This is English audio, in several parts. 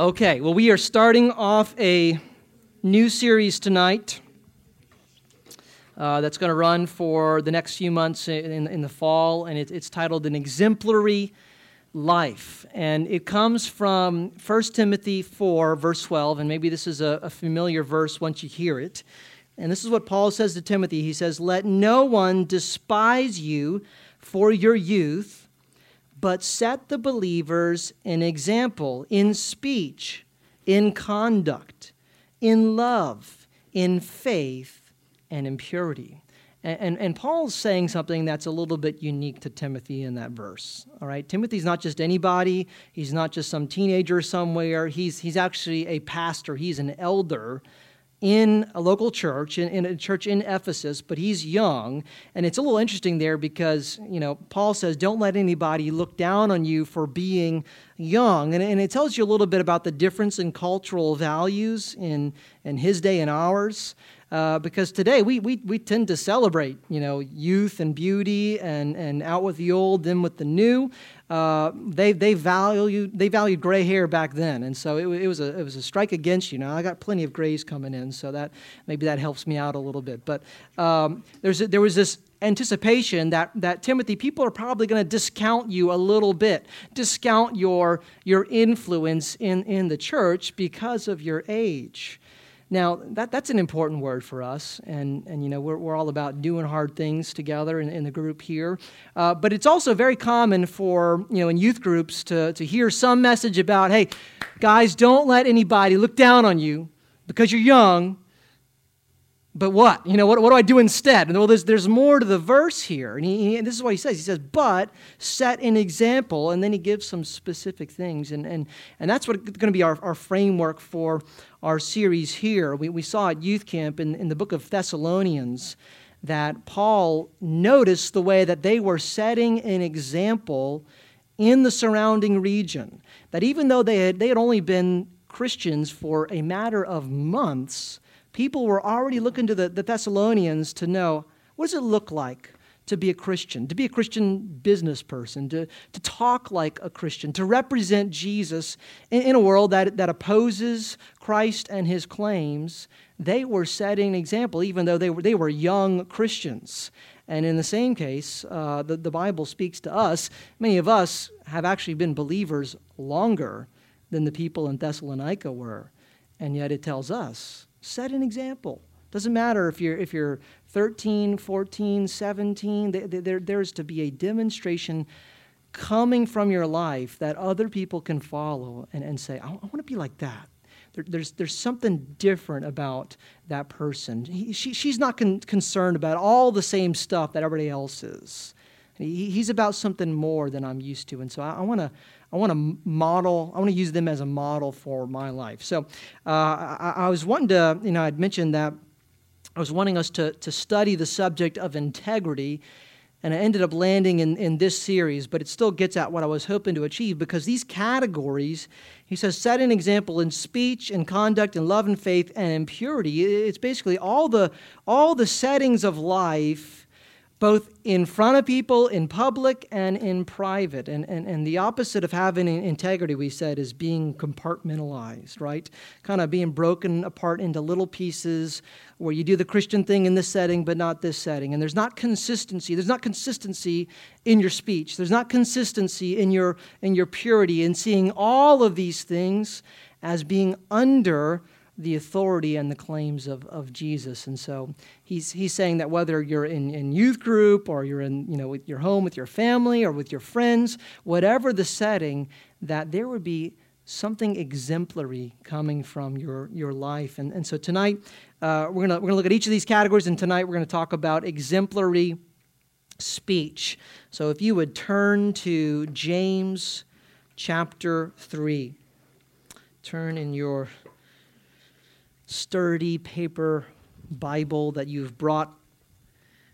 Okay, well, we are starting off a new series tonight uh, that's going to run for the next few months in, in the fall, and it, it's titled An Exemplary Life. And it comes from 1 Timothy 4, verse 12, and maybe this is a, a familiar verse once you hear it. And this is what Paul says to Timothy He says, Let no one despise you for your youth but set the believers an example in speech, in conduct, in love, in faith, and in purity. And, and, and, Paul's saying something that's a little bit unique to Timothy in that verse. All right, Timothy's not just anybody, he's not just some teenager somewhere, he's, he's actually a pastor, he's an elder in a local church, in, in, a church in Ephesus, but he's young. And it's a little interesting there because, you know, Paul says, don't let anybody look down on you for being young. And, and it tells you a little bit about the difference in cultural values in, in his day and ours. Uh, because today we, we, we tend to celebrate, you know, youth and beauty and, and out with the old, then with the new. Uh, they, they, value, they valued gray hair back then. And so it, it, was a, it was a strike against you. Now, I got plenty of grays coming in, so that maybe that helps me out a little bit. But um, there's a, there was this anticipation that, that Timothy, people are probably going to discount you a little bit, discount your, your influence in, in the church because of your age. Now, that, that's an important word for us, and, and you know, we're, we're all about doing hard things together in, in the group here. Uh, but it's also very common for, you know, in youth groups to, to hear some message about, hey, guys, don't let anybody look down on you because you're young but what? You know, what, what do I do instead? And well, there's, there's more to the verse here. And, he, and this is what he says. He says, but set an example. And then he gives some specific things. And, and, and that's what's going to be our, our framework for our series here. We, we saw at youth camp in, in the book of Thessalonians that Paul noticed the way that they were setting an example in the surrounding region. That even though they had, they had only been Christians for a matter of months, people were already looking to the, the Thessalonians to know what does it look like to be a Christian, to be a Christian business person, to, to talk like a Christian, to represent Jesus in, in, a world that, that opposes Christ and his claims. They were setting an example, even though they were, they were young Christians. And in the same case, uh, the, the Bible speaks to us. Many of us have actually been believers longer than the people in Thessalonica were. And yet it tells us Set an example. Doesn't matter if you're, if you're 13, 14, 17, there, there's to be a demonstration coming from your life that other people can follow and, and say, I, I want to be like that. There, there's, there's something different about that person. He, she, she's not con- concerned about all the same stuff that everybody else is. He, he's about something more than I'm used to. And so I, I want to I want to model, I want to use them as a model for my life. So uh, I, I, was wanting to, you know, I'd mentioned that I was wanting us to, to study the subject of integrity, and I ended up landing in, in this series, but it still gets at what I was hoping to achieve because these categories, he says, set an example in speech and conduct and love and faith and in purity. It's basically all the, all the settings of life both in front of people, in public, and in private. And, and, and the opposite of having integrity, we said, is being compartmentalized, right? Kind of being broken apart into little pieces where you do the Christian thing in this setting, but not this setting. And there's not consistency. There's not consistency in your speech. There's not consistency in your, in your purity, in seeing all of these things as being under the authority and the claims of, of Jesus. And so he's, he's saying that whether you're in, in youth group or you're in you know, with your home with your family or with your friends, whatever the setting, that there would be something exemplary coming from your, your life. And, and so tonight, uh, we're going we're gonna look at each of these categories, and tonight we're going to talk about exemplary speech. So if you would turn to James chapter 3. Turn in your sturdy paper Bible that you've brought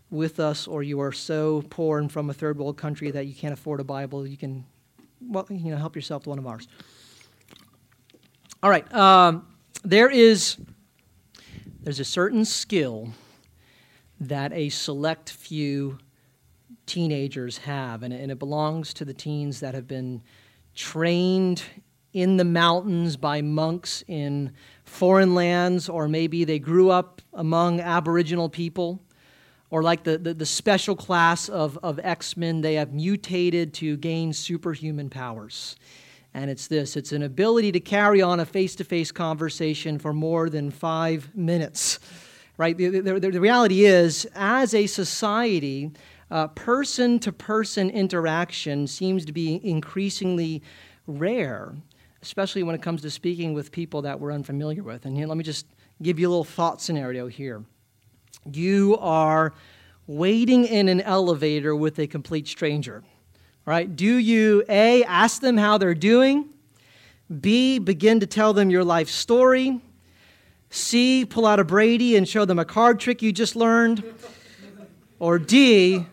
with us, or you are so poor and from a third world country that you can't afford a Bible, you can, well, you know, help yourself to one of ours. All right, um, there is there's a certain skill that a select few teenagers have, and, and it belongs to the teens that have been trained in the mountains by monks in foreign lands, or maybe they grew up among Aboriginal people, or like the, the, the special class of, of X Men, they have mutated to gain superhuman powers. And it's this it's an ability to carry on a face to face conversation for more than five minutes. Right? The, the, the reality is, as a society, person to person interaction seems to be increasingly rare, especially when it comes to speaking with people that we're unfamiliar with. And here, let me just give you a little thought scenario here. You are waiting in an elevator with a complete stranger. Right? Do you A, ask them how they're doing? B, begin to tell them your life story? C, pull out a Brady and show them a card trick you just learned? Or D,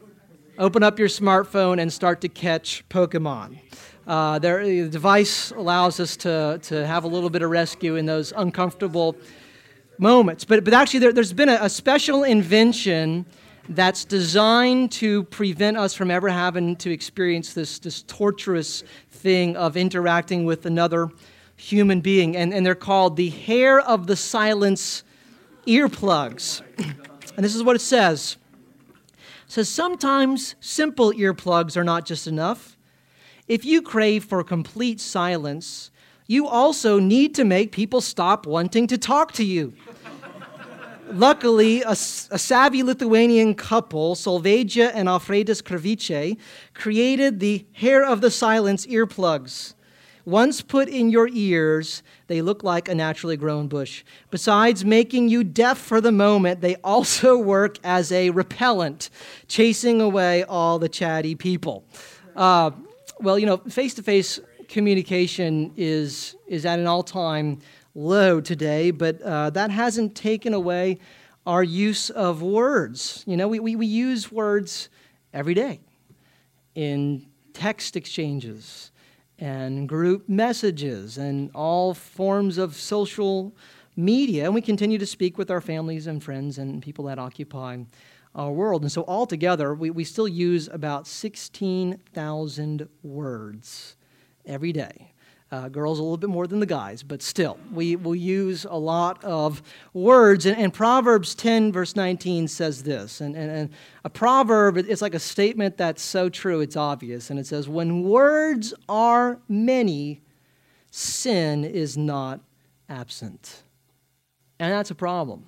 open up your smartphone and start to catch Pokemon? Uh, there, the device allows us to, to have a little bit of rescue in those uncomfortable moments. But, but actually, there, has been a, a special invention that's designed to prevent us from ever having to experience this, this torturous thing of interacting with another human being. And, and they're called the hair of the silence earplugs. And this is what it says. It says sometimes simple earplugs are not just enough. If you crave for complete silence, you also need to make people stop wanting to talk to you. Luckily, a, a, savvy Lithuanian couple, Solveig and Alfredas Kravice, created the Hair of the Silence earplugs. Once put in your ears, they look like a naturally grown bush. Besides making you deaf for the moment, they also work as a repellent, chasing away all the chatty people. Uh, well, you know, face to face communication is, is at an all time low today, but uh, that hasn't taken away our use of words. You know, we, we, we use words every day in text exchanges and group messages and all forms of social media. And we continue to speak with our families and friends and people that occupy our world. And so, altogether, we, we still use about 16,000 words every day. Uh, girls a little bit more than the guys, but still, we will use a lot of words. And, and, Proverbs 10, verse 19 says this. And, and, and a proverb, it's like a statement that's so true, it's obvious. And it says, When words are many, sin is not absent. And that's a problem.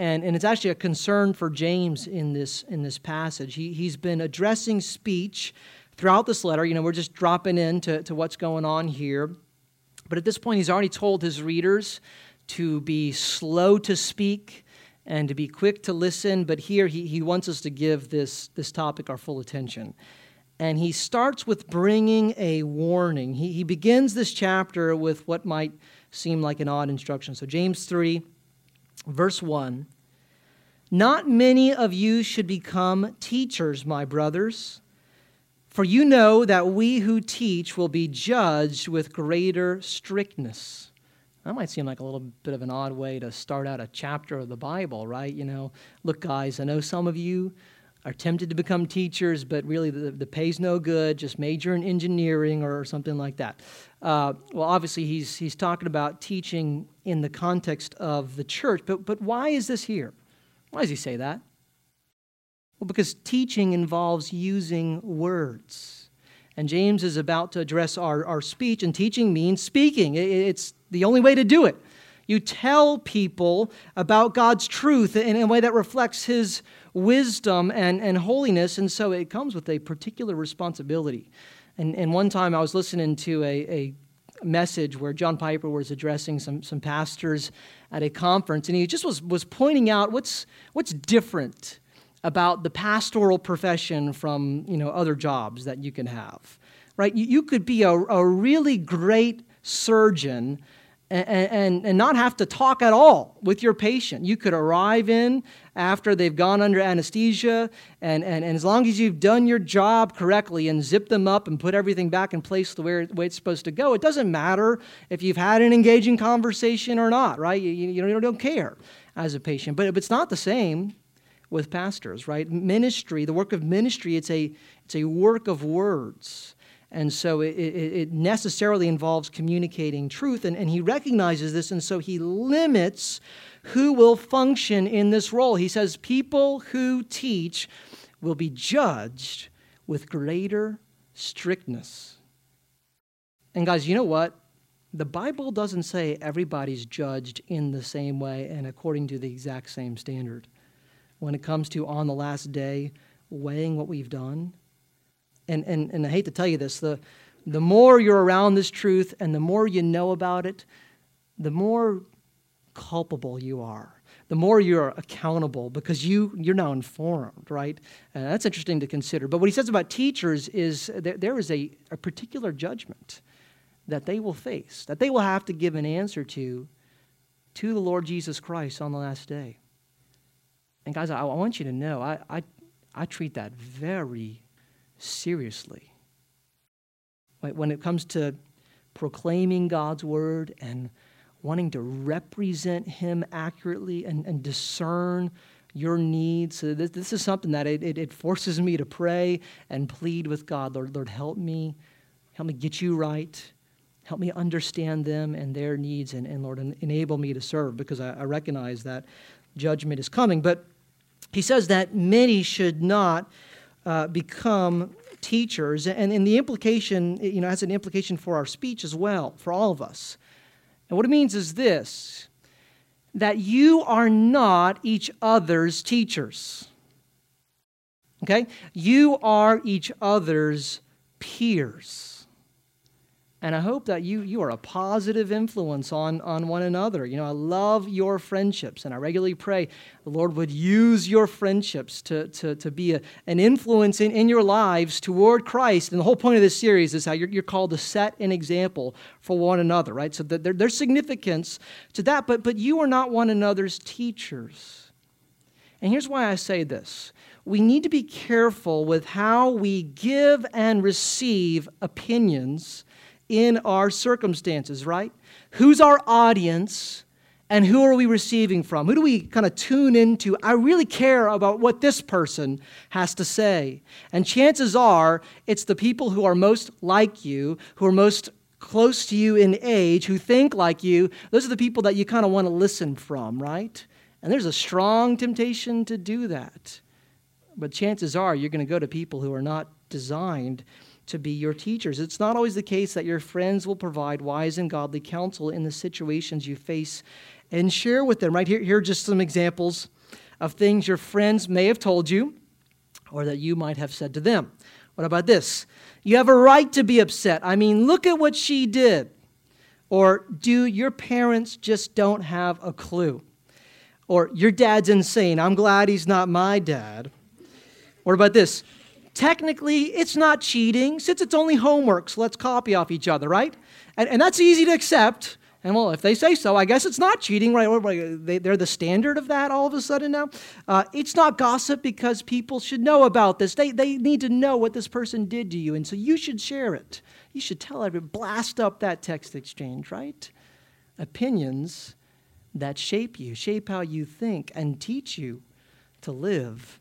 And, and it's actually a concern for James in this, in this passage. He, he's been addressing speech throughout this letter. You know, we're just dropping into to what's going on here. But at this point, he's already told his readers to be slow to speak and to be quick to listen. But here he, he wants us to give this, this topic our full attention. And he starts with bringing a warning. He, he begins this chapter with what might seem like an odd instruction. So, James 3, verse 1 Not many of you should become teachers, my brothers for you know that we who teach will be judged with greater strictness. That might seem like a little bit of an odd way to start out a chapter of the Bible, right? You know, look, guys, I know some of you are tempted to become teachers, but really the, the pay's no good. Just major in engineering or, something like that. Uh, well, obviously, he's, he's talking about teaching in the context of the church, but, but why is this here? Why does he say that? Well, because teaching involves using words. And James is about to address our, our speech, and teaching means speaking. It's the only way to do it. You tell people about God's truth in a way that reflects His wisdom and, and holiness, and so it comes with a particular responsibility. And, and one time I was listening to a, a message where John Piper was addressing some, some pastors at a conference, and he just was, was pointing out what's, what's different about the pastoral profession from you know, other jobs that you can have. Right? You, you could be a, a really great surgeon and, and, and not have to talk at all with your patient. You could arrive in after they've gone under anesthesia, and, and, and as long as you've done your job correctly and zipped them up and put everything back in place the way, the way it's supposed to go, it doesn't matter if you've had an engaging conversation or not, right? You, you, you don't care as a patient. But it's not the same with pastors, right? Ministry, the work of ministry, it's a, it's a work of words. And so it, it, it necessarily involves communicating truth. And, and he recognizes this, and so he limits who will function in this role. He says people who teach will be judged with greater strictness. And guys, you know what? The Bible doesn't say everybody's judged in the same way and according to the exact same standard. When it comes to on the last day, weighing what we've done. And, and, and I hate to tell you this, the, the more you're around this truth and the more you know about it, the more culpable you are the more you're accountable because you, you're now informed, right? And that's interesting to consider. But what he says about teachers is that there is a, a particular judgment that they will face, that they will have to give an answer to, to the Lord Jesus Christ on the last day. And guys, I, I want you to know, I, I, I treat that very seriously. When it comes to proclaiming God's word and wanting to represent Him accurately and, and discern your needs. So this, this is something that it, it, it, forces me to pray and plead with God. Lord, Lord, help me. Help me get you right. Help me understand them and their needs, and, and Lord, enable me to serve because I, I recognize that judgment is coming. But he says that many should not uh, become teachers. And, and the implication, you know, has an implication for our speech as well, for all of us. And what it means is this that you are not each other's teachers. Okay? You are each other's peers. And I hope that you, you are a positive influence on, on one another. You know, I love your friendships, and I regularly pray the Lord would use your friendships to, to, to be a, an influence in, in your lives toward Christ. And the whole point of this series is how you're, you're called to set an example for one another, right? So there, there's significance to that, but, but you are not one another's teachers. And here's why I say this we need to be careful with how we give and receive opinions in our circumstances, right? Who's our audience and who are we receiving from? Who do we kind of tune into? I really care about what this person has to say. And chances are it's the people who are most like you, who are most close to you in age, who think like you. Those are the people that you kind of want to listen from, right? And there's a strong temptation to do that. But chances are you're going to go to people who are not designed to be your teachers. It's not always the case that your friends will provide wise and godly counsel in the situations you face and share with them. Right here, here are just some examples of things your friends may have told you or that you might have said to them. What about this? You have a right to be upset. I mean, look at what she did. Or do your parents just don't have a clue? Or your dad's insane. I'm glad he's not my dad. What about this? Technically it's not cheating since it's only homework, so let's copy off each other, right? And, and that's easy to accept. And well, if they say so, I guess it's not cheating, right? They're the standard of that all of a sudden now. Uh, it's not gossip because people should know about this. They, they need to know what this person did to you, and so you should share it. You should tell everyone, blast up that text exchange, right? Opinions that shape you, shape how you think, and teach you to live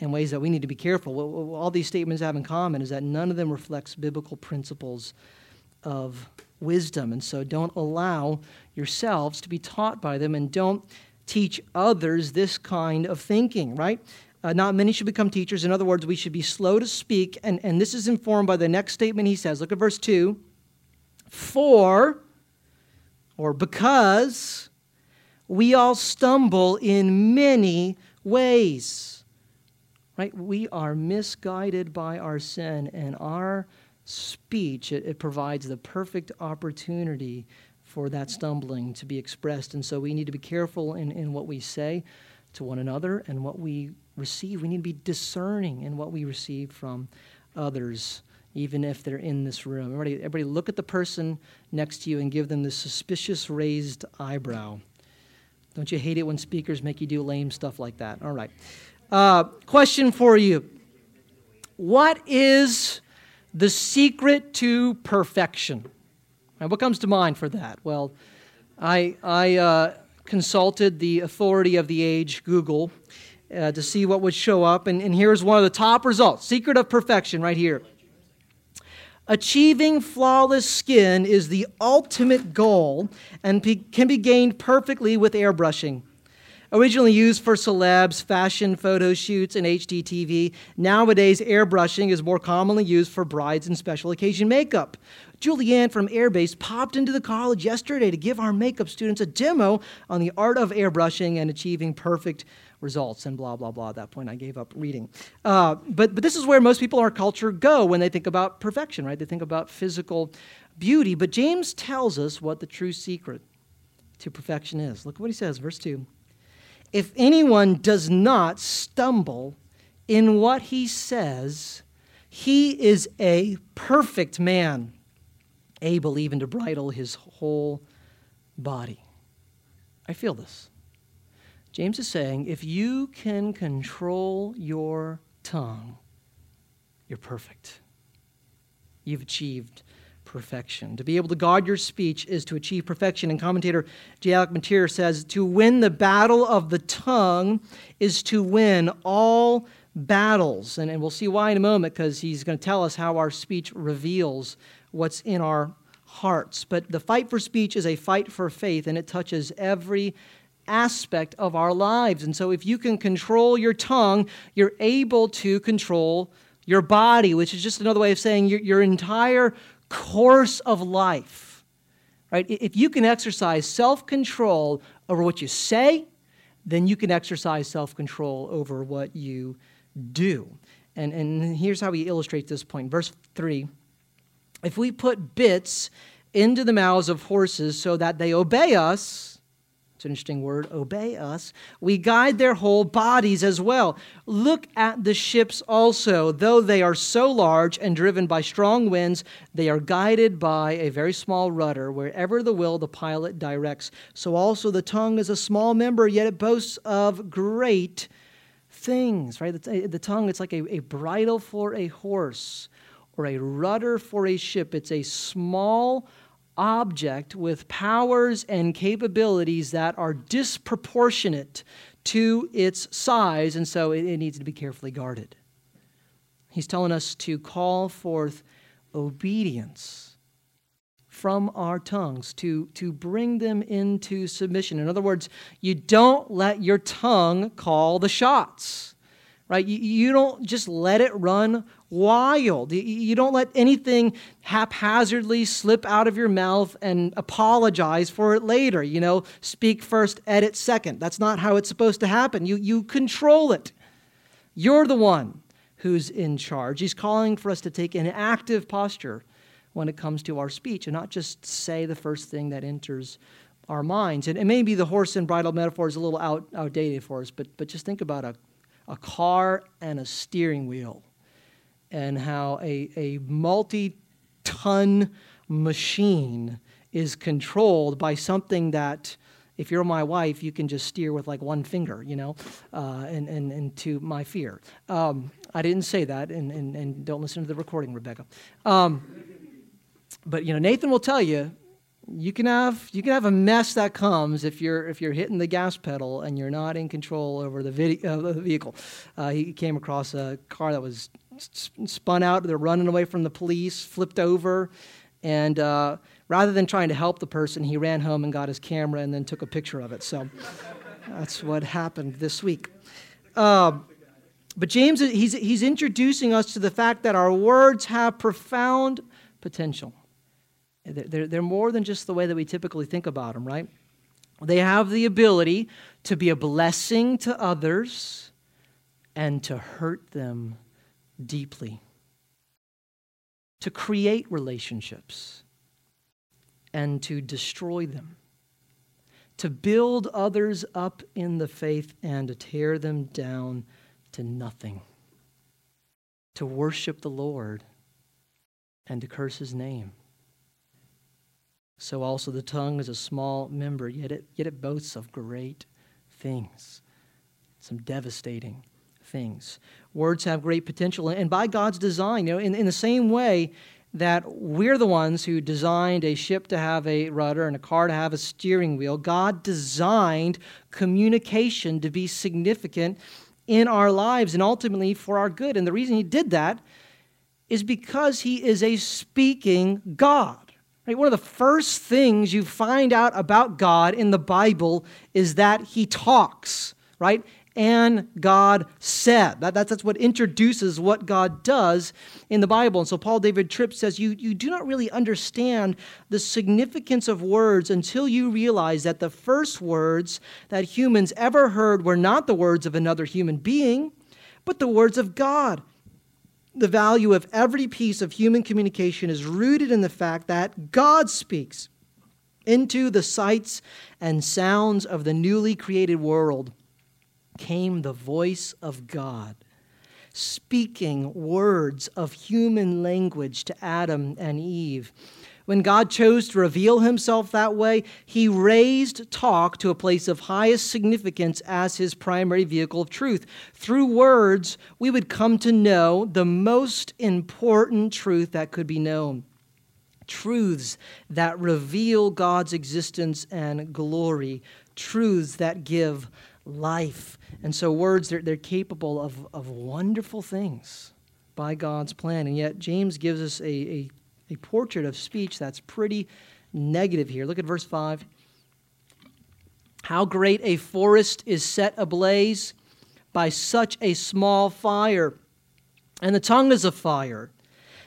in ways that we need to be careful. What all these statements have in common is that none of them reflects biblical principles of wisdom. And so don't allow yourselves to be taught by them and don't teach others this kind of thinking, right? Uh, not many should become teachers. In other words, we should be slow to speak. And, and this is informed by the next statement he says. Look at verse 2. For, or because, we all stumble in many ways. Right? We are misguided by our sin, and our speech, it, it provides the perfect opportunity for that stumbling to be expressed. And so we need to be careful in, in what we say to one another and what we receive. We need to be discerning in what we receive from others, even if they're in this room. Everybody, everybody look at the person next to you and give them the suspicious raised eyebrow. Don't you hate it when speakers make you do lame stuff like that? All right. Uh, question for you What is the secret to perfection? And what comes to mind for that? Well, I, I uh, consulted the authority of the age, Google, uh, to see what would show up, and, and here's one of the top results Secret of perfection, right here. Achieving flawless skin is the ultimate goal and can be gained perfectly with airbrushing. Originally used for celebs, fashion photo shoots, and HDTV, nowadays airbrushing is more commonly used for brides and special occasion makeup. Julianne from Airbase popped into the college yesterday to give our makeup students a demo on the art of airbrushing and achieving perfect results and blah blah blah. At that point i gave up reading. Uh, but, but this is where most people in our culture go when they think about perfection right? They think about physical beauty. But james tells us what the true secret to perfection is. Look what he says verse 2 if anyone does not stumble in what he says, he is a perfect man, able even to bridle his whole body. I feel this. James is saying if you can control your tongue, you're perfect. You've achieved perfection. To be able to guard your speech is to achieve perfection. And commentator J. Alec says to win the battle of the tongue is to win all battles. And, and we'll see why in a moment because he's going to tell us how our speech reveals what's in our hearts. But the fight for speech is a fight for faith, and it touches every aspect of our lives. And so if you can control your tongue, you're able to control your body, which is just another way of saying your, your entire course of life. Right? If you can exercise self control over what you say, then you can exercise self control over what you do. And, and here's how he illustrates this point. Verse 3 If we put bits into the mouths of horses so that they obey us, it's an interesting word, obey us. We guide their whole bodies as well. Look at the ships also. Though they are so large and driven by strong winds, they are guided by a very small rudder. Wherever the will, the pilot directs. So also the tongue is a small member, yet it boasts of great things, right? The, tongue, it's like a, a bridle for a horse or a rudder for a ship. It's a small object with powers and capabilities that are disproportionate to its size, and so it, it needs to be carefully guarded. He's telling us to call forth obedience from our tongues, to, to bring them into submission. In other words, you don't let your tongue call the shots, right? You, you don't just let it run wild. You don't let anything haphazardly slip out of your mouth and apologize for it later. You know, speak first, edit second. That's not how it's supposed to happen. You, you control it. You're the one who's in charge. He's calling for us to take an active posture when it comes to our speech and not just say the first thing that enters our minds. And, and maybe the horse and bridle metaphor is a little out, outdated for us, but, but just think about a, a car and a steering wheel and how a, a multi ton machine is controlled by something that if you're my wife, you can just steer with like one finger, you know, uh, and, and, and to my fear. Um, I didn't say that, and, and, and don't listen to the recording, Rebecca. Um, but, you know, Nathan will tell you, you can have you can have a mess that comes if you're if you're hitting the gas pedal and you're not in control over the, video, uh, the vehicle. Uh, he came across a car that was spun out. They're running away from the police, flipped over. And uh, rather than trying to help the person, he ran home and got his camera and then took a picture of it. So that's what happened this week. Uh, but James, he's, he's introducing us to the fact that our words have profound potential. They're, they're more than just the way that we typically think about them, right? They have the ability to be a blessing to others and to hurt them deeply, to create relationships and to destroy them, to build others up in the faith and to tear them down to nothing, to worship the Lord and to curse his name. So also the tongue is a small member, yet it, yet it boasts of great things, some devastating things. Words have great potential, and by God's design, you know, in, in the same way that we're the ones who designed a ship to have a rudder and a car to have a steering wheel, God designed communication to be significant in our lives and ultimately for our good. And the reason He did that is because he is a speaking God. Right? One of the first things you find out about God in the Bible is that he talks, right? And God said. That, that's, that's what introduces what God does in the Bible. And so Paul David Tripp says you, you do not really understand the significance of words until you realize that the first words that humans ever heard were not the words of another human being, but the words of God. The value of every piece of human communication is rooted in the fact that God speaks into the sights and sounds of the newly created world came the voice of God, speaking words of human language to Adam and Eve. When God chose to reveal himself that way, he raised talk to a place of highest significance as his primary vehicle of truth. Through words, we would come to know the most important truth that could be known truths that reveal God's existence and glory, truths that give life. And so, words, they're, they're capable of, of wonderful things by God's plan. And yet, James gives us a, a, a portrait of speech that's pretty negative here. Look at verse 5. How great a forest is set ablaze by such a small fire. And the tongue is a fire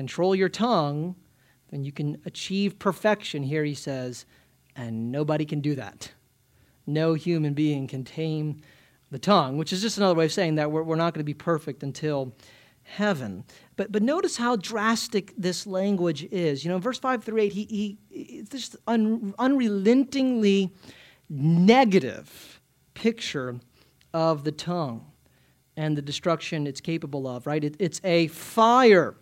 control your tongue, then you can achieve perfection. Here he says, and nobody can do that. No human being can tame the tongue, which is just another way of saying that we're, we're not going to be perfect until heaven. But, but notice how drastic this language is. You know, verse 5 through 8, he, he, just un, unrelentingly negative picture of the tongue and the destruction it's capable of, right? It, it's a fire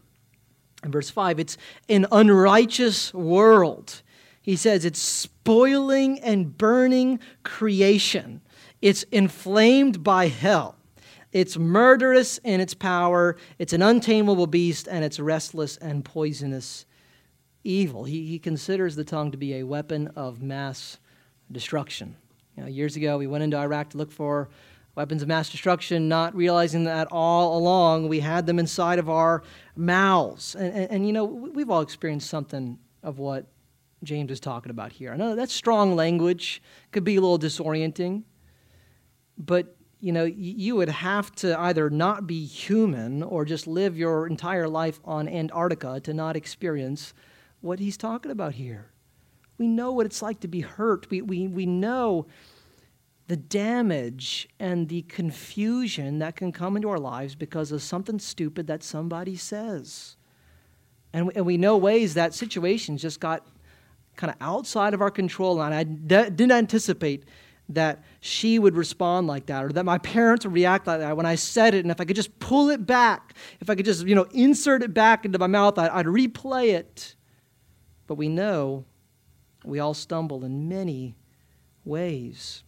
in verse 5, it's an unrighteous world. He says it's spoiling and burning creation. It's inflamed by hell. It's murderous in its power. It's an untamable beast, and it's restless and poisonous evil. He, he considers the tongue to be a weapon of mass destruction. You know, years ago, we went into Iraq to look for weapons of mass destruction, not realizing that all along we had them inside of our mouths. And, and, and, you know, we've all experienced something of what James is talking about here. I know that's strong language, could be a little disorienting, but you know, you would have to either not be human or just live your entire life on Antarctica to not experience what he's talking about here. We know what it's like to be hurt. We, we, we know the damage and the confusion that can come into our lives because of something stupid that somebody says. And we, and we know ways that situations just got kind of outside of our control. And I d- didn't anticipate that she would respond like that or that my parents would react like that when I said it. And if I could just pull it back, if I could just, you know, insert it back into my mouth, I, I'd replay it. But we know we all stumble in many ways.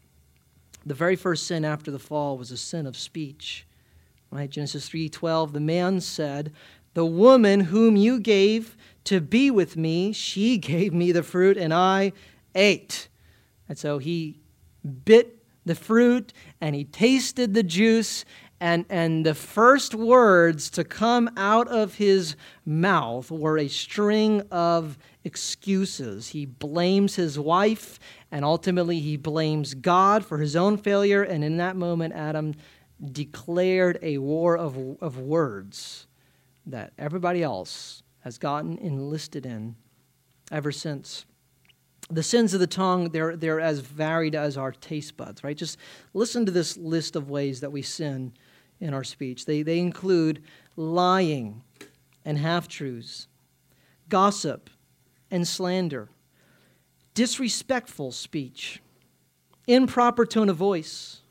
The very first sin after the fall was a sin of speech. Right? Genesis 3:12, the man said, "The woman whom you gave to be with me, she gave me the fruit and I ate." And so he bit the fruit and he tasted the juice and, and the first words to come out of his mouth were a string of excuses. He blames his wife, and ultimately he blames God for his own failure. And in that moment, Adam declared a war of, of words that everybody else has gotten enlisted in ever since. The sins of the tongue, they're, they're as varied as our taste buds, right? Just listen to this list of ways that we sin in our speech. They, they include lying and half truths, gossip and slander, disrespectful speech, improper tone of voice,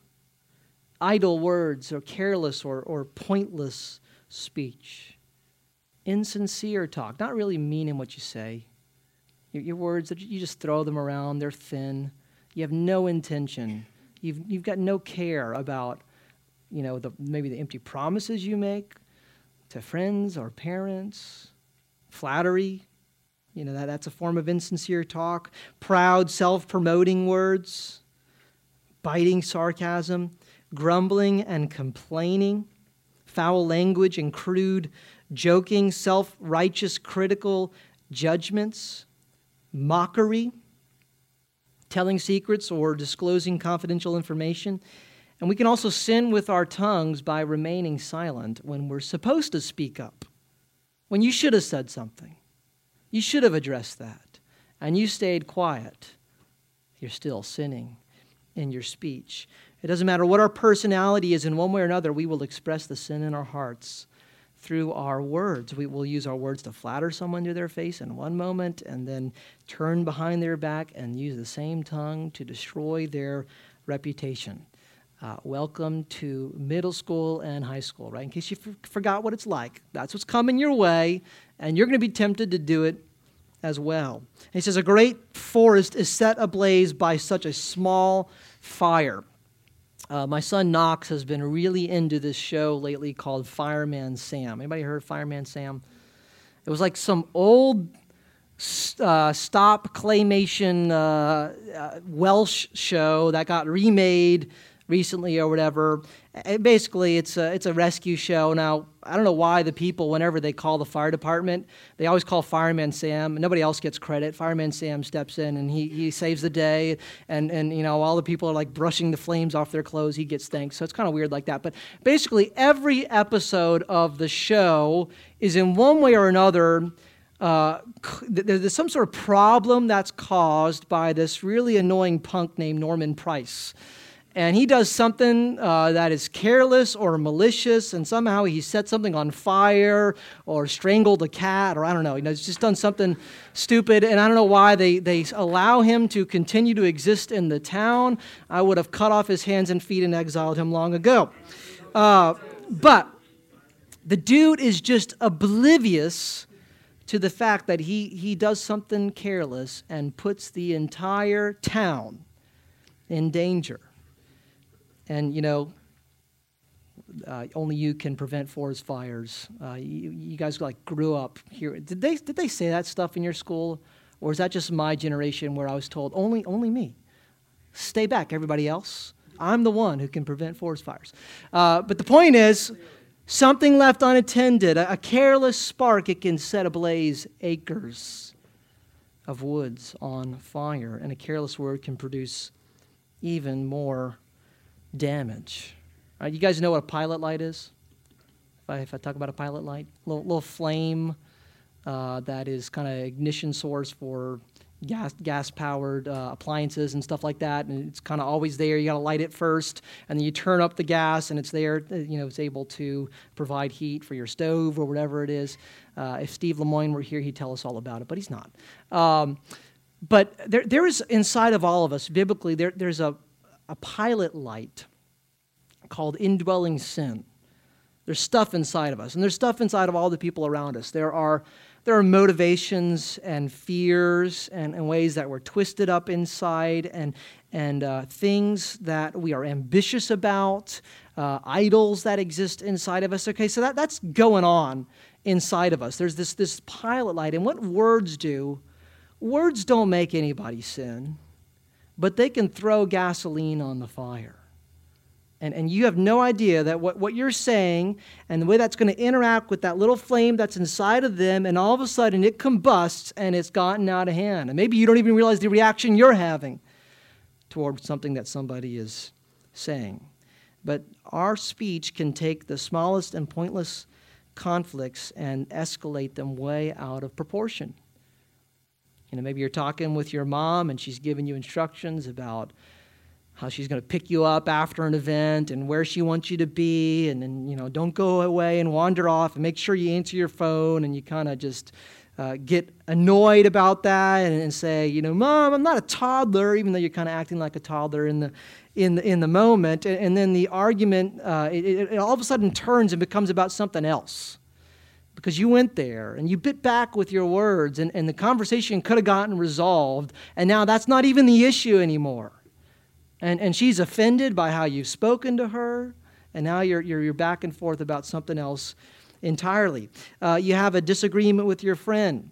idle words, or careless or, or pointless speech, insincere talk, not really meaning what you say. Your, your words, you just throw them around, they're thin. You have no intention. You've, you've got no care about, you know, the, maybe the empty promises you make to friends or parents, flattery. You know, that, that's a form of insincere talk. Proud, self promoting words, biting sarcasm, grumbling and complaining, foul language and crude joking, self righteous, critical judgments, mockery, telling secrets or disclosing confidential information. And we can also sin with our tongues by remaining silent when we're supposed to speak up, when you should have said something. You should have addressed that, and you stayed quiet. You're still sinning in your speech. It doesn't matter what our personality is, in one way or another, we will express the sin in our hearts through our words. We will use our words to flatter someone to their face in one moment and then turn behind their back and use the same tongue to destroy their reputation. Uh, welcome to middle school and high school, right? In case you forgot what it's like, that's what's coming your way, and you're going to be tempted to do it as well. And he says, A great forest is set ablaze by such a small fire. Uh, my son Knox has been really into this show lately called Fireman Sam. Anybody heard Fireman Sam? It was like some old uh, stop claymation uh, uh Welsh show that got remade recently or whatever. It basically, it's a, it's a rescue show. Now, I don't know why the people, whenever they call the fire department, they always call Fireman Sam. Nobody else gets credit. Fireman Sam steps in and he, he saves the day. And, and, you know, all the people are like brushing the flames off their clothes. He gets thanks. So it's kind of weird like that. But basically, every episode of the show is in one way or another. Uh, there's some sort of problem that's caused by this really annoying punk named Norman Price and he does something uh, that is careless or malicious, and somehow he set something on fire or strangled a cat, or I don't know. You know, he's just done something stupid, and I don't know why they, they allow him to continue to exist in the town. I would have cut off his hands and feet and exiled him long ago. Uh, but the dude is just oblivious to the fact that he, he does something careless and puts the entire town in danger. And, you know, uh, only you can prevent forest fires. Uh, you, you, guys like grew up here. Did they did they say that stuff in your school, or is that just my generation where I was told only only me? Stay back, everybody else. I'm the one who can prevent forest fires. Uh, but the point is, something left unattended, a, a careless spark, it can set ablaze acres of woods on fire, and a careless word can produce even more damage. Right, you guys know what a pilot light is? If I, if I talk about a pilot light, little, little flame uh, that is kind of ignition source for gas gas powered uh, appliances and stuff like that and it's kind of always there you got to light it first and then you turn up the gas and it's there uh, you know it's able to provide heat for your stove or whatever it is uh, if steve lemoyne were here he'd tell us all about it but he's not um, but there, there is inside of all of us biblically there, there's a, a pilot light called indwelling sin. There's stuff inside of us, and there's stuff inside of all the people around us. There are, there are motivations and fears and, and ways that we're twisted up inside, and, and uh, things that we are ambitious about, uh, idols that exist inside of us. Okay, so that, that's going on inside of us. There's this, this pilot light, and what words do, words don't make anybody sin but they can throw gasoline on the fire. And, and you have no idea that what, what you're saying and the way that's going to interact with that little flame that's inside of them, and all of a sudden it combusts and it's gotten out of hand. And maybe you don't even realize the reaction you're having toward something that somebody is saying. But our speech can take the smallest and pointless conflicts and escalate them way out of proportion. You know, maybe you're talking with your mom and she's giving you instructions about how she's going to pick you up after an event and where she wants you to be and then you know don't go away and wander off and make sure you answer your phone and you kind of just uh, get annoyed about that and, and, say you know mom i'm not a toddler even though you're kind of acting like a toddler in the in the, in the moment. And, then the argument uh, it, it all of a sudden turns and becomes about something else because you went there and you bit back with your words, and, and the conversation could have gotten resolved, and now that's not even the issue anymore. And, and she's offended by how you've spoken to her, and now you're, you're, you're back and forth about something else entirely. Uh, you have a disagreement with your friend.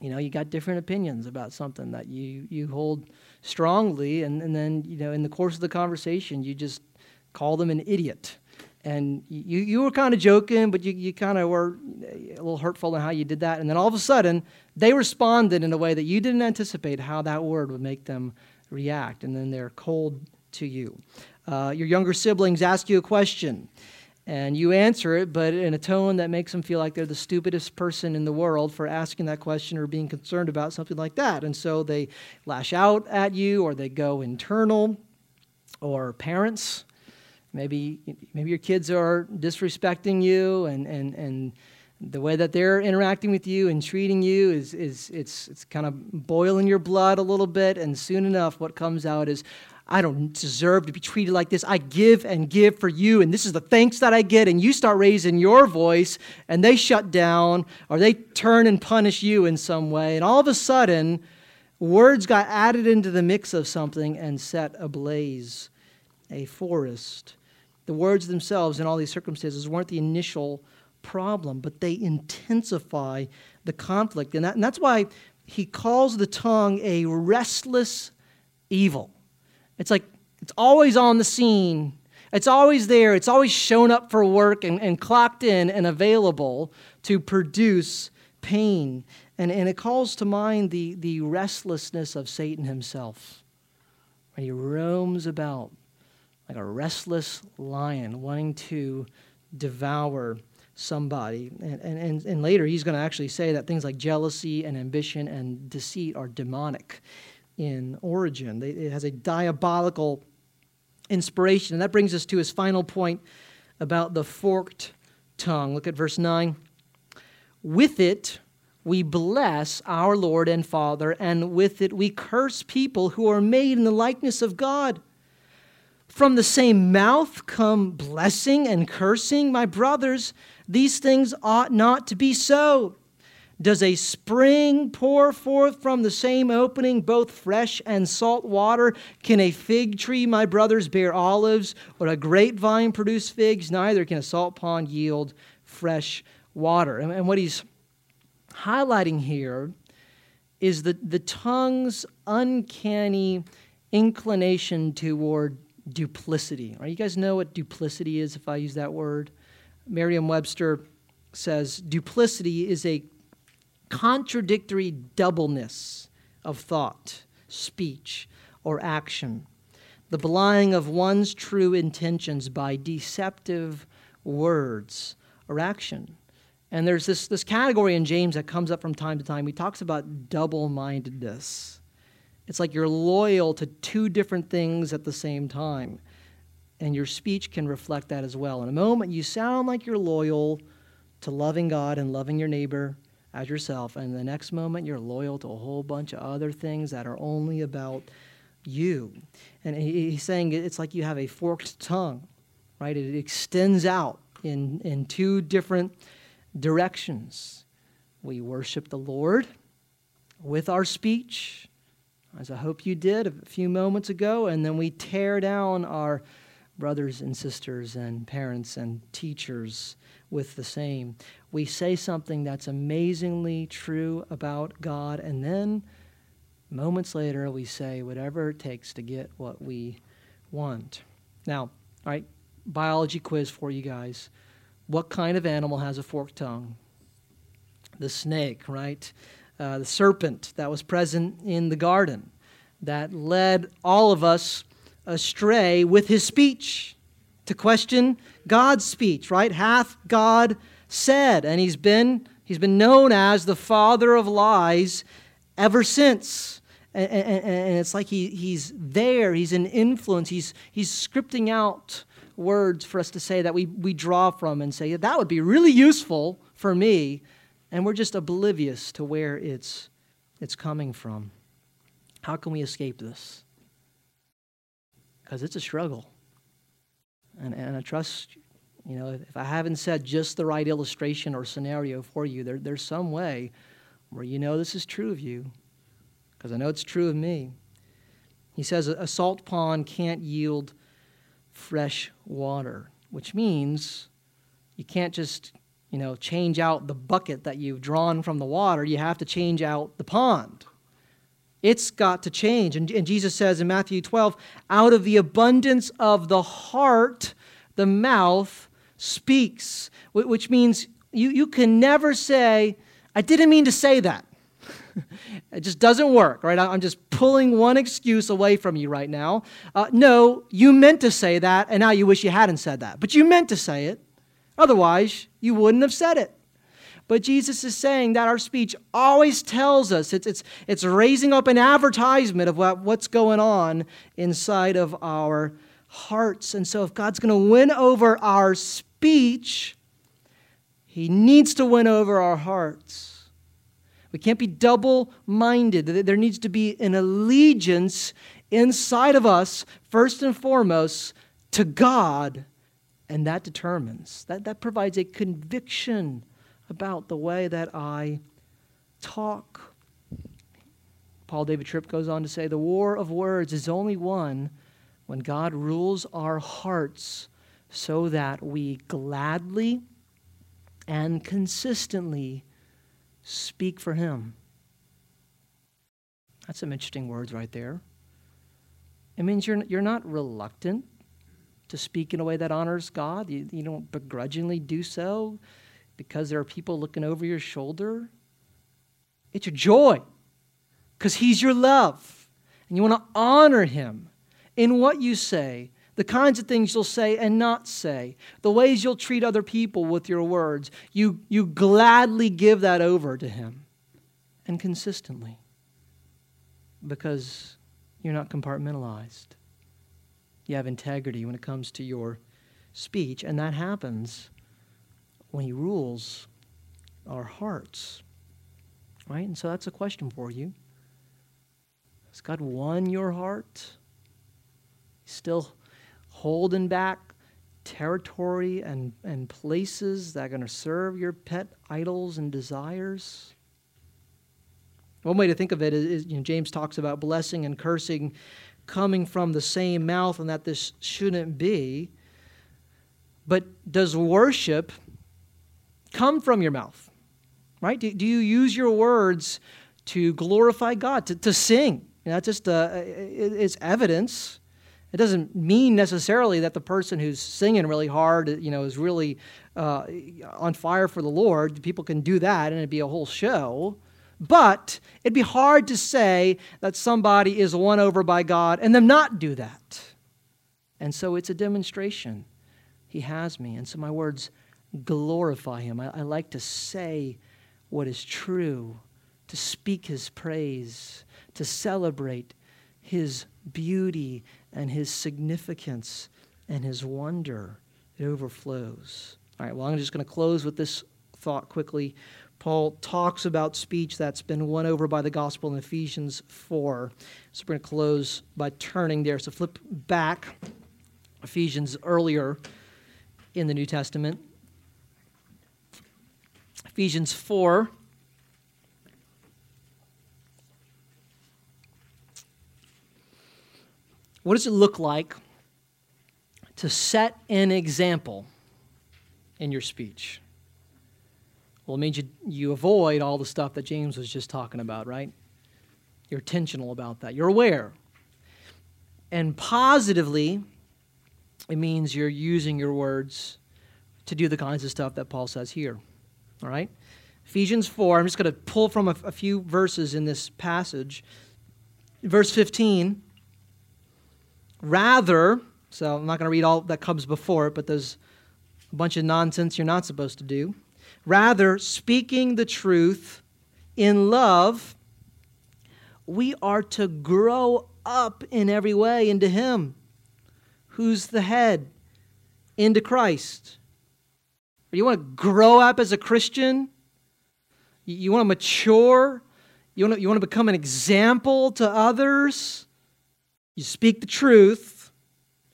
You know, you got different opinions about something that you, you hold strongly, and, and then, you know, in the course of the conversation, you just call them an idiot. And you, you were kind of joking, but you, you kind of were a little hurtful in how you did that. And then all of a sudden, they responded in a way that you didn't anticipate how that word would make them react. And then they're cold to you. Uh, your younger siblings ask you a question, and you answer it, but in a tone that makes them feel like they're the stupidest person in the world for asking that question or being concerned about something like that. And so they lash out at you, or they go internal, or parents. Maybe, maybe your kids are disrespecting you and, and, and the way that they're interacting with you and treating you is, is it's, it's kind of boiling your blood a little bit and soon enough what comes out is I don't deserve to be treated like this. I give and give for you, and this is the thanks that I get. And you start raising your voice, and they shut down, or they turn and punish you in some way. And all of a sudden, words got added into the mix of something and set ablaze a forest. The words themselves in all these circumstances weren't the initial problem, but they intensify the conflict. And, that, and that's why he calls the tongue a restless evil. It's like it's always on the scene. It's always there. It's always shown up for work and, and clocked in and available to produce pain. And, and it calls to mind the, the restlessness of Satan himself. When he roams about like a restless lion wanting to devour somebody. And, and, and later, he's going to actually say that things like jealousy and ambition and deceit are demonic in origin. It has a diabolical inspiration. And that brings us to his final point about the forked tongue. Look at verse 9. With it, we bless our Lord and Father, and with it we curse people who are made in the likeness of God. From the same mouth come blessing and cursing. My brothers, these things ought not to be so. Does a spring pour forth from the same opening both fresh and salt water? Can a fig tree, my brothers, bear olives, or a grapevine produce figs? Neither can a salt pond yield fresh water. And, what he's highlighting here is the, the tongue's uncanny inclination toward duplicity. Right? You guys know what duplicity is if I use that word? Merriam Webster says duplicity is a contradictory doubleness of thought, speech, or action, the belying of one's true intentions by deceptive words or action. And there's this, this category in James that comes up from time to time. He talks about double mindedness. It's like you're loyal to two different things at the same time. And your speech can reflect that as well. In a moment, you sound like you're loyal to loving God and loving your neighbor as yourself. And the next moment, you're loyal to a whole bunch of other things that are only about you. And he's saying it's like you have a forked tongue, right? It extends out in, in two different directions. We worship the Lord with our speech, as I hope you did a few moments ago, and then we tear down our brothers and sisters and parents and teachers with the same. We say something that's amazingly true about God, and then moments later we say whatever it takes to get what we want. Now, all right, biology quiz for you guys. What kind of animal has a forked tongue? The snake, right? Uh, the serpent that was present in the garden that led all of us astray with his speech to question God's speech, right? Hath God said? And he's been, he's been known as the father of lies ever since. And, and, and it's like he, he's there, he's an influence, he's, he's scripting out words for us to say that we, we draw from and say, that would be really useful for me. And we're just oblivious to where it's, it's coming from. How can we escape this? Because it's a struggle. And, and I trust You know, if I haven't said just the right illustration or scenario for you, there, there's some way where you know this is true of you, because I know it's true of me. He says a salt pond can't yield fresh water, which means you can't just, you know, change out the bucket that you've drawn from the water. You have to change out the pond. It's got to change. And, and Jesus says in Matthew 12, out of the abundance of the heart, the mouth speaks, which means you, you can never say, I didn't mean to say that. it just doesn't work, right? I'm just pulling one excuse away from you right now. Uh, no, you meant to say that, and now you wish you hadn't said that. But you meant to say it. Otherwise, you wouldn't have said it. But Jesus is saying that our speech always tells us, it's, it's, it's raising up an advertisement of what, what's going on inside of our hearts. And so, if God's going to win over our speech, He needs to win over our hearts. We can't be double minded. There needs to be an allegiance inside of us, first and foremost, to God. And that determines, that, that provides a conviction about the way that I talk. Paul David Tripp goes on to say the war of words is only won when God rules our hearts so that we gladly and consistently speak for Him. That's some interesting words right there. It means you're, you're not reluctant to speak in a way that honors God. You, you don't begrudgingly do so because there are people looking over your shoulder. It's your joy because He's your love. And you want to honor Him in what you say, the kinds of things you'll say and not say, the ways you'll treat other people with your words. You, you gladly give that over to Him and consistently because you're not compartmentalized. You have integrity when it comes to your speech, and that happens when He rules our hearts. Right? And so that's a question for you. Has God won your heart? Still holding back territory and, and places that are going to serve your pet idols and desires? One way to think of it is, is you know, James talks about blessing and cursing coming from the same mouth and that this shouldn't be. But does worship come from your mouth? Right? Do, do you use your words to glorify God, to, to sing? You know, just uh, it's evidence. It doesn't mean necessarily that the person who's singing really hard, you know, is really uh, on fire for the Lord. People can do that, and it'd be a whole show. But it'd be hard to say that somebody is won over by God and them not do that. And so it's a demonstration. He has me. And so my words glorify him. I, I like to say what is true, to speak his praise, to celebrate his beauty and his significance and his wonder. It overflows. All right, well, I'm just going to close with this thought quickly. Paul talks about speech that's been won over by the gospel in Ephesians 4. So we're going to close by turning there. So flip back, Ephesians earlier in the New Testament. Ephesians 4. What does it look like to set an example in your speech? Well, it means you, you avoid all the stuff that James was just talking about, right? You're intentional about that. You're aware. And positively, it means you're using your words to do the kinds of stuff that Paul says here. All right? Ephesians 4, I'm just going to pull from a, a few verses in this passage. Verse 15, rather, so I'm not going to read all that comes before it, but there's a bunch of nonsense you're not supposed to do. Rather, speaking the truth in love, we are to grow up in every way into Him, who's the head, into Christ you want to grow up as a Christian? You want to mature? You want to, you want to become an example to others? You speak the truth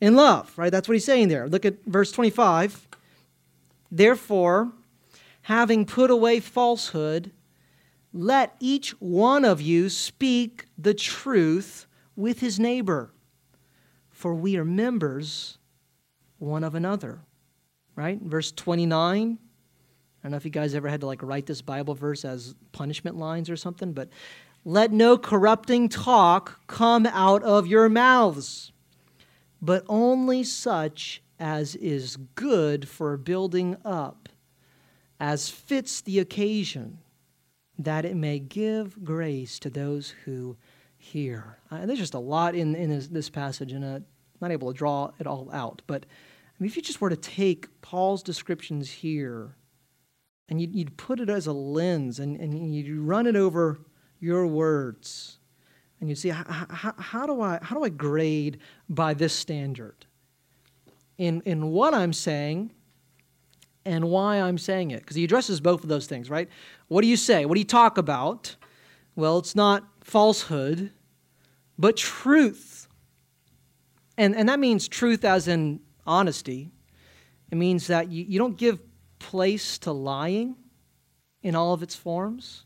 in love, right? That's what he's saying there. Look at verse 25. Therefore, having put away falsehood, let each one of you speak the truth with his neighbor, for we are members one of another. Right? Verse 29. I don't know if you guys ever had to like write this Bible verse as punishment lines or something, but let no corrupting talk come out of your mouths, but only such as is good for building up, as fits the occasion that it may give grace to those who hear. Uh, there's just a lot in, in this, this passage, and I'm not able to draw it all out. But I mean, if you just were to take Paul's descriptions here and you'd, you'd put it as a lens and, and you'd run it over your words, and you'd see how, how, how, do I, how do I grade by this standard? In, in what I'm saying and why I'm saying it. Because he addresses both of those things, right? What do you say? What do you talk about? Well, it's not falsehood, but truth. And, and that means truth as in honesty. It means that you, you don't give place to lying in all of its forms.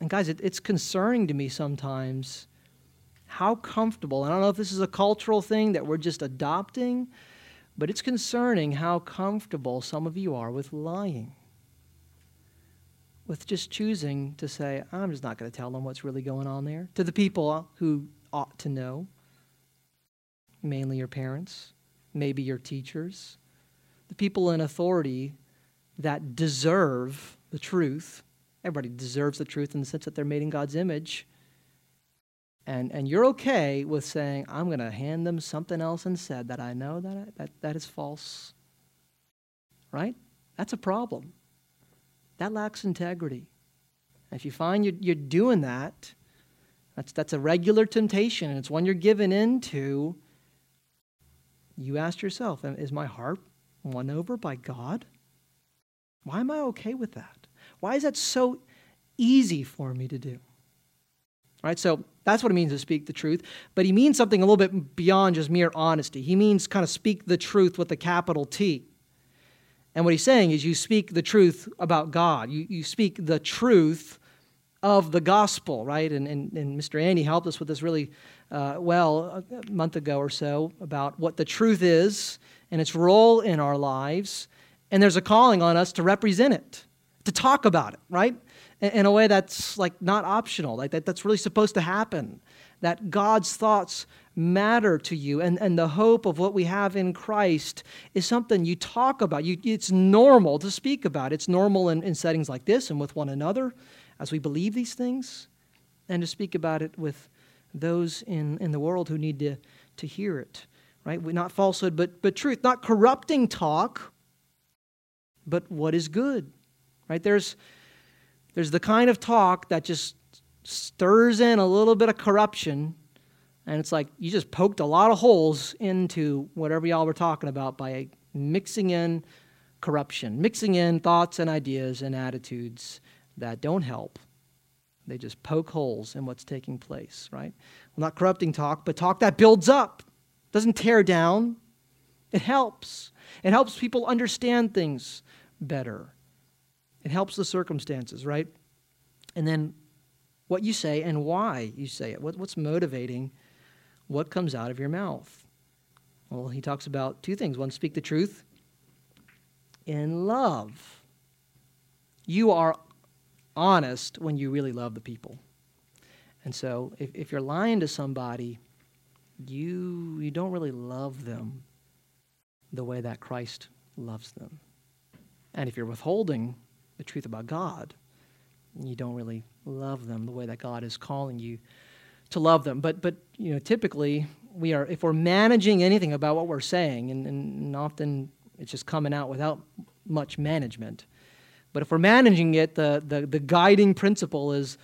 And guys, it, it's concerning to me sometimes how comfortable, and I don't know if this is a cultural thing that we're just adopting, but it's concerning how comfortable some of you are with lying. With just choosing to say, I'm just not going to tell them what's really going on there. To the people who ought to know, mainly your parents, maybe your teachers, the people in authority that deserve the truth. Everybody deserves the truth in the sense that they're made in God's image. And, and you're okay with saying, I'm going to hand them something else instead that I know that, I, that that is false. Right? That's a problem. That lacks integrity. If you find you're, you're doing that, that's, that's a regular temptation, and it's one you're given into. You ask yourself, Is my heart won over by God? Why am I okay with that? Why is that so easy for me to do? Right? So that's what it means to speak the truth. But he means something a little bit beyond just mere honesty. He means kind of speak the truth with a capital T. And what he's saying is you speak the truth about God. You, you speak the truth of the gospel, right? And, and, and Mr. Andy helped us with this really uh, well a month ago or so about what the truth is and its role in our lives. And there's a calling on us to represent it, to talk about it, right? In a way that's like not optional, like that, that's really supposed to happen. That God's thoughts matter to you, and, and the hope of what we have in Christ is something you talk about. You, it's normal to speak about. It's normal in, in settings like this and with one another as we believe these things, and to speak about it with those in, in the world who need to, to hear it. Right? Not falsehood, but, but truth. Not corrupting talk, but what is good. Right? There's there's the kind of talk that just stirs in a little bit of corruption, and it's like you just poked a lot of holes into whatever y'all were talking about by mixing in corruption, mixing in thoughts and ideas and attitudes that don't help. They just poke holes in what's taking place, right? Well, not corrupting talk, but talk that builds up, doesn't tear down. It helps. It helps people understand things better. It helps the circumstances, right? And then what you say and why you say it. What, what's motivating what comes out of your mouth? Well, he talks about two things. One, speak the truth in love. You are honest when you really love the people. And so if, if you're lying to somebody, you, you don't really love them the way that Christ loves them. And if you're withholding the truth about God, you don't really love them the way that God is calling you to love them. But, but you know, typically, we are, if we're managing anything about what we're saying, and, and often it's just coming out without much management. But if we're managing it, the, the, the guiding principle is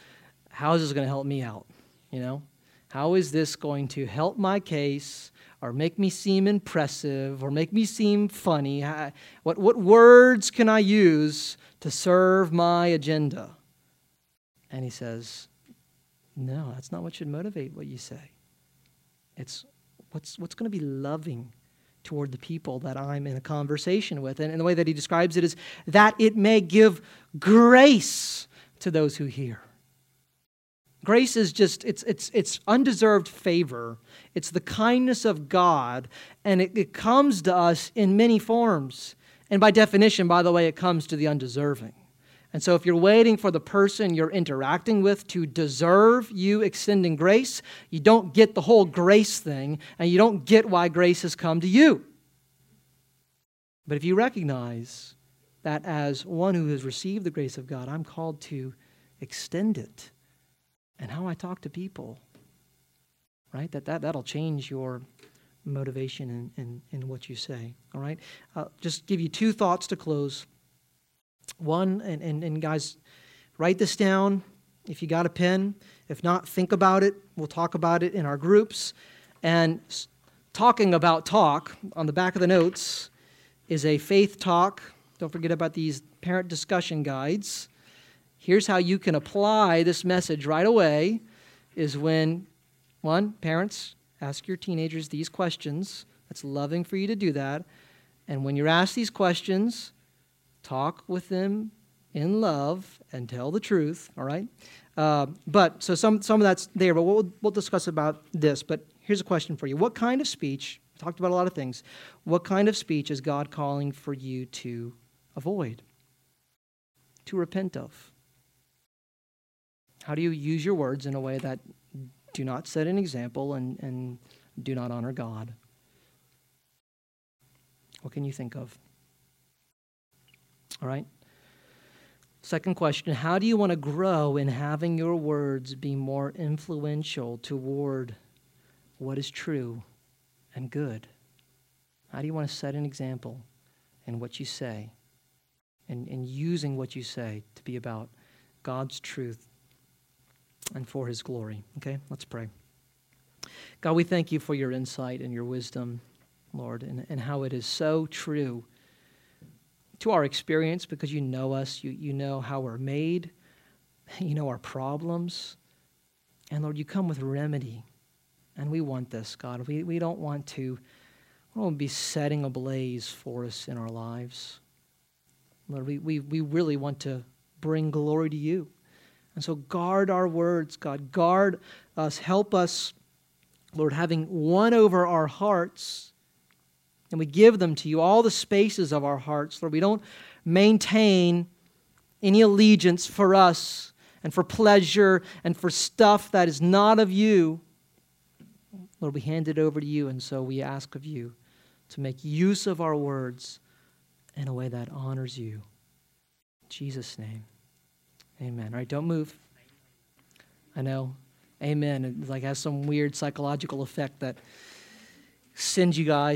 how is this going to help me out? You know? How is this going to help my case or make me seem impressive or make me seem funny? What, what words can I use to serve my agenda? And he says, No, that's not what should motivate what you say. It's what's, what's going to be loving toward the people that I'm in a conversation with. And, and the way that he describes it is that it may give grace to those who hear. Grace is just, it's, it's, it's undeserved favor. It's the kindness of God, and it, it comes to us in many forms. And by definition, by the way, it comes to the undeserving. And so, if you're waiting for the person you're interacting with to deserve you extending grace, you don't get the whole grace thing, and you don't get why grace has come to you. But if you recognize that as one who has received the grace of God, I'm called to extend it, and how I talk to people, right? That, that, that'll change your motivation in, in, in what you say, all right? Uh, just give you two thoughts to close. One, and, and, and guys, write this down if you got a pen. If not, think about it. We'll talk about it in our groups. And talking about talk, on the back of the notes is a faith talk. Don't forget about these parent discussion guides. Here's how you can apply this message right away is when one, parents, ask your teenagers these questions. That's loving for you to do that. And when you're asked these questions, talk with them in love and tell the truth, all right? Uh, but so some, some of that's there, but we'll, we'll discuss about this. But here's a question for you What kind of speech, talked about a lot of things, what kind of speech is God calling for you to avoid, to repent of? How do you use your words in a way that do not set an example and, and do not honor God? What can you think of? All right? Second question How do you want to grow in having your words be more influential toward what is true and good? How do you want to set an example in what you say and, and using what you say to be about God's truth and for His glory? Okay, let's pray. God, we thank you for your insight and your wisdom, Lord, and, and how it is so true to our experience because you know us, you, you know how we're made, you know our problems. And Lord, you come with remedy. And we want this, God. We, we don't want to we don't be setting ablaze for us in our lives. Lord, we, we, we really want to bring glory to you. And so guard our words, God. Guard us. Help us, Lord, having won over our hearts and we give them to you, all the spaces of our hearts, Lord. We don't maintain any allegiance for us and for pleasure and for stuff that is not of you. Lord, we hand it over to you, and so we ask of you to make use of our words in a way that honors you. In Jesus' name. Amen. All right, don't move. I know. Amen. It like has some weird psychological effect that sends you guys